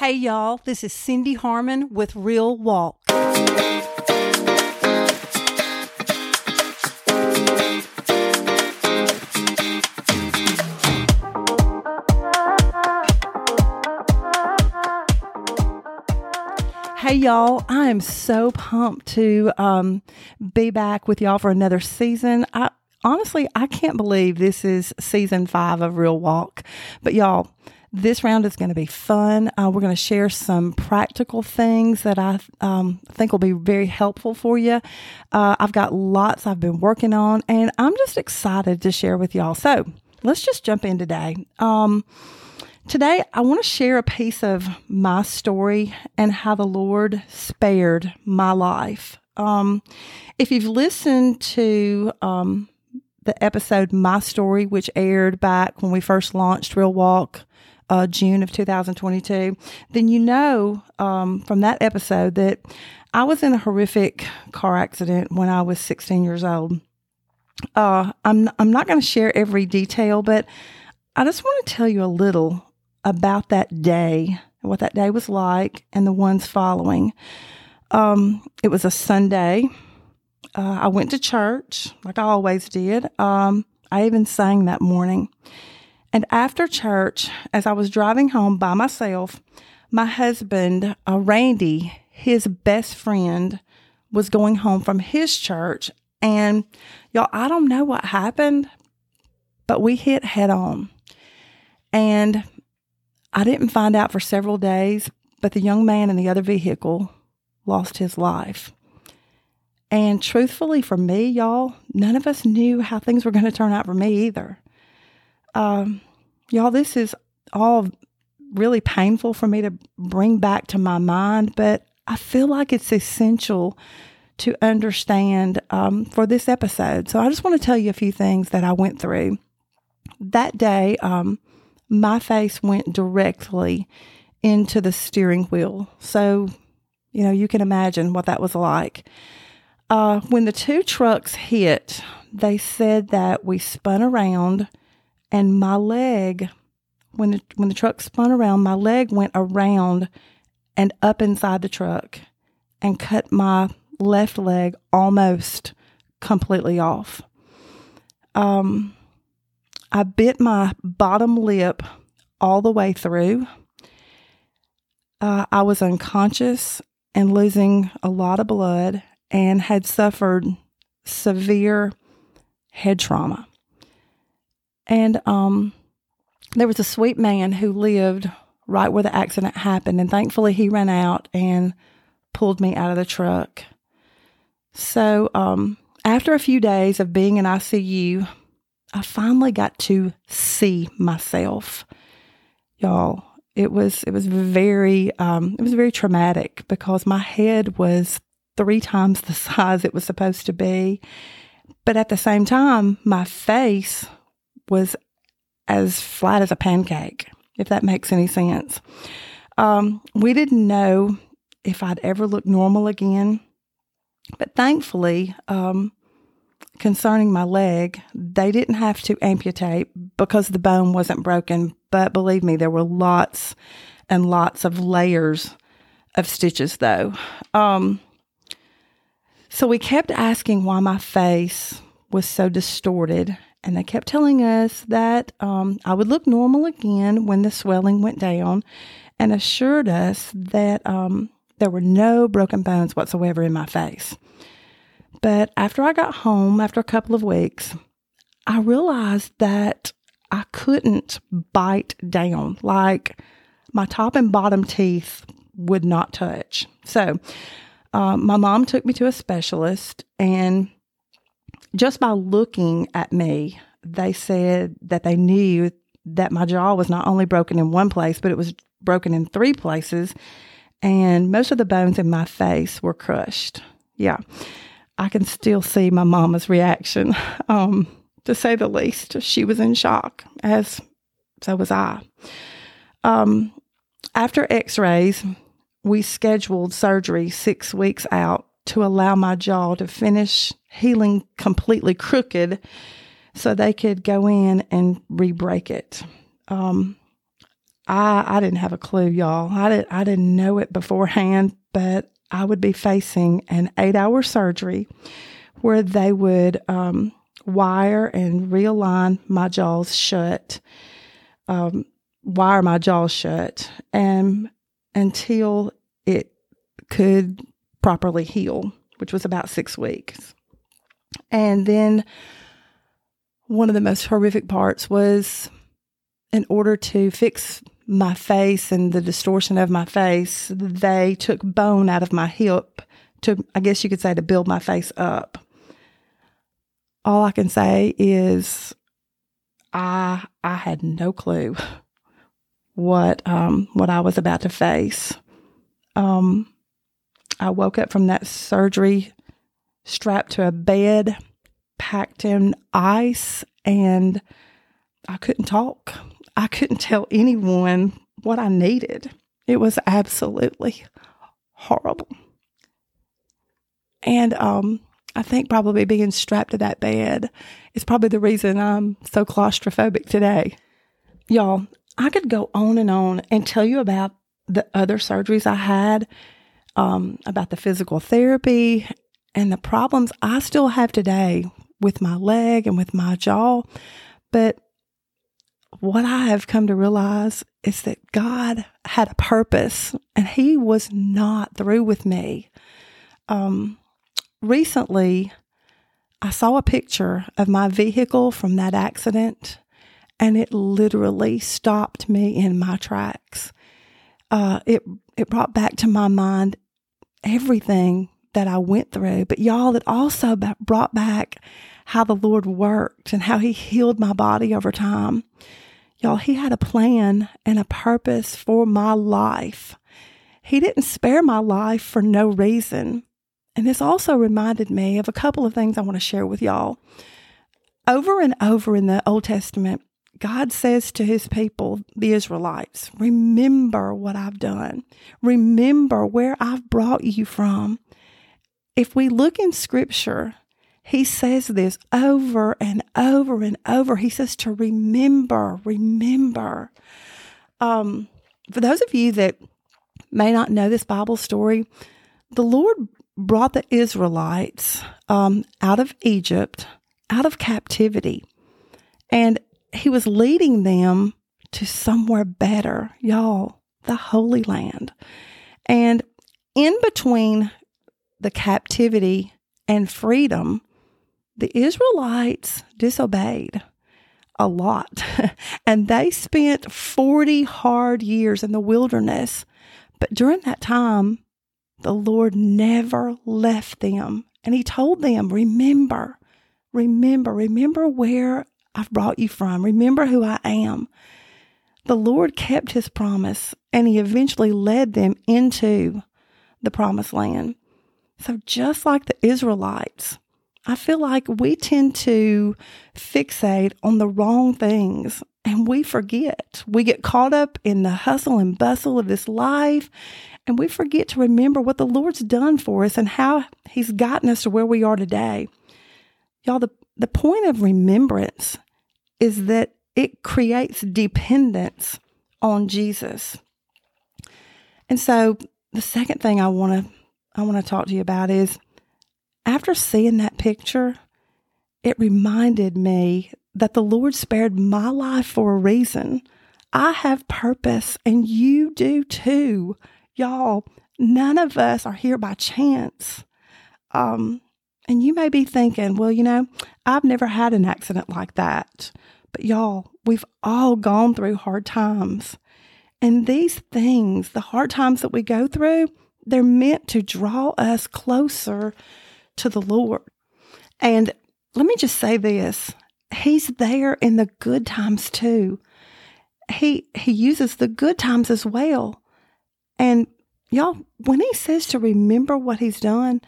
Hey, y'all, this is Cindy Harmon with Real Walk. Hey, y'all, I am so pumped to um, be back with y'all for another season. I honestly, I can't believe this is season five of Real Walk. But, y'all, this round is going to be fun. Uh, we're going to share some practical things that I um, think will be very helpful for you. Uh, I've got lots I've been working on, and I'm just excited to share with y'all. So let's just jump in today. Um, today, I want to share a piece of my story and how the Lord spared my life. Um, if you've listened to um, the episode My Story, which aired back when we first launched Real Walk uh, June of 2022, then you know um, from that episode that I was in a horrific car accident when I was 16 years old. Uh, I'm I'm not going to share every detail, but I just want to tell you a little about that day, what that day was like, and the ones following. Um, it was a Sunday. Uh, I went to church like I always did. Um, I even sang that morning. And after church, as I was driving home by myself, my husband, uh, Randy, his best friend, was going home from his church. And y'all, I don't know what happened, but we hit head on. And I didn't find out for several days, but the young man in the other vehicle lost his life. And truthfully, for me, y'all, none of us knew how things were going to turn out for me either. Um, y'all, this is all really painful for me to bring back to my mind, but I feel like it's essential to understand um, for this episode. So I just want to tell you a few things that I went through. That day, um, my face went directly into the steering wheel. So, you know, you can imagine what that was like. Uh, when the two trucks hit, they said that we spun around and my leg when the when the truck spun around my leg went around and up inside the truck and cut my left leg almost completely off. Um i bit my bottom lip all the way through. Uh, i was unconscious and losing a lot of blood and had suffered severe head trauma and um, there was a sweet man who lived right where the accident happened. And thankfully, he ran out and pulled me out of the truck. So, um, after a few days of being in ICU, I finally got to see myself. Y'all, it was it was very um, it was very traumatic because my head was three times the size it was supposed to be, but at the same time, my face was as flat as a pancake, if that makes any sense. Um, we didn't know if I'd ever look normal again, but thankfully, um, concerning my leg, they didn't have to amputate because the bone wasn't broken. But believe me, there were lots and lots of layers of stitches, though. Um, so we kept asking why my face was so distorted and they kept telling us that um, I would look normal again when the swelling went down and assured us that um, there were no broken bones whatsoever in my face. But after I got home, after a couple of weeks, I realized that I couldn't bite down. Like my top and bottom teeth would not touch. So um, my mom took me to a specialist and just by looking at me, they said that they knew that my jaw was not only broken in one place, but it was broken in three places. And most of the bones in my face were crushed. Yeah. I can still see my mama's reaction. Um, to say the least, she was in shock, as so was I. Um, after x rays, we scheduled surgery six weeks out to allow my jaw to finish healing completely crooked so they could go in and re break it. Um, I, I didn't have a clue, y'all. I, did, I didn't know it beforehand, but I would be facing an eight hour surgery where they would um, wire and realign my jaws shut, um, wire my jaws shut, and until it could properly heal, which was about six weeks. And then one of the most horrific parts was in order to fix my face and the distortion of my face, they took bone out of my hip to, I guess you could say, to build my face up. All I can say is I I had no clue what um what I was about to face. Um I woke up from that surgery strapped to a bed, packed in ice, and I couldn't talk. I couldn't tell anyone what I needed. It was absolutely horrible. And um, I think probably being strapped to that bed is probably the reason I'm so claustrophobic today. Y'all, I could go on and on and tell you about the other surgeries I had, um, about the physical therapy and the problems I still have today with my leg and with my jaw. But what I have come to realize is that God had a purpose and He was not through with me. Um, recently, I saw a picture of my vehicle from that accident and it literally stopped me in my tracks. Uh, it, it brought back to my mind everything that I went through, but y'all, it also brought back how the Lord worked and how He healed my body over time. Y'all, He had a plan and a purpose for my life. He didn't spare my life for no reason. And this also reminded me of a couple of things I want to share with y'all. Over and over in the Old Testament, God says to his people, the Israelites, remember what I've done. Remember where I've brought you from. If we look in scripture, he says this over and over and over. He says to remember, remember. Um, for those of you that may not know this Bible story, the Lord brought the Israelites um, out of Egypt, out of captivity, and He was leading them to somewhere better, y'all, the Holy Land. And in between the captivity and freedom, the Israelites disobeyed a lot. and they spent 40 hard years in the wilderness. But during that time, the Lord never left them. And He told them, Remember, remember, remember where I've brought you from. Remember who I am. The Lord kept His promise and He eventually led them into the promised land. So, just like the Israelites, I feel like we tend to fixate on the wrong things and we forget. We get caught up in the hustle and bustle of this life and we forget to remember what the Lord's done for us and how He's gotten us to where we are today. Y'all, the, the point of remembrance is that it creates dependence on Jesus. And so the second thing I want to I want to talk to you about is after seeing that picture, it reminded me that the Lord spared my life for a reason. I have purpose and you do too. Y'all, none of us are here by chance. Um, and you may be thinking, well, you know, I've never had an accident like that. But y'all, we've all gone through hard times. And these things, the hard times that we go through, they're meant to draw us closer to the Lord. And let me just say this He's there in the good times too. He he uses the good times as well. And y'all, when he says to remember what he's done,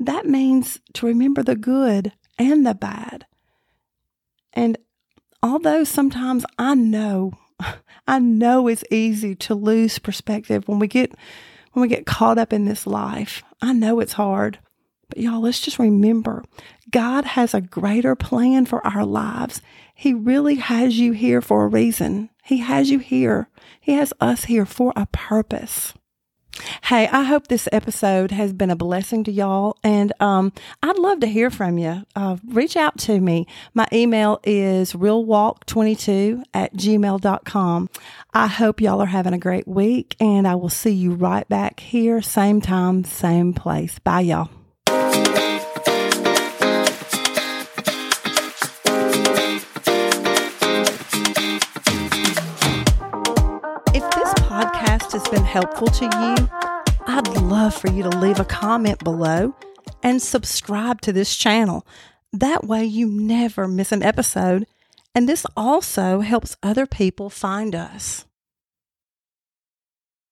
that means to remember the good and the bad. And although sometimes I know, I know it's easy to lose perspective when we get when we get caught up in this life. I know it's hard. But y'all, let's just remember God has a greater plan for our lives. He really has you here for a reason. He has you here. He has us here for a purpose. Hey, I hope this episode has been a blessing to y'all. And um, I'd love to hear from you. Uh, reach out to me. My email is realwalk22 at gmail.com. I hope y'all are having a great week, and I will see you right back here, same time, same place. Bye, y'all. Helpful to you, I'd love for you to leave a comment below and subscribe to this channel. That way, you never miss an episode. And this also helps other people find us.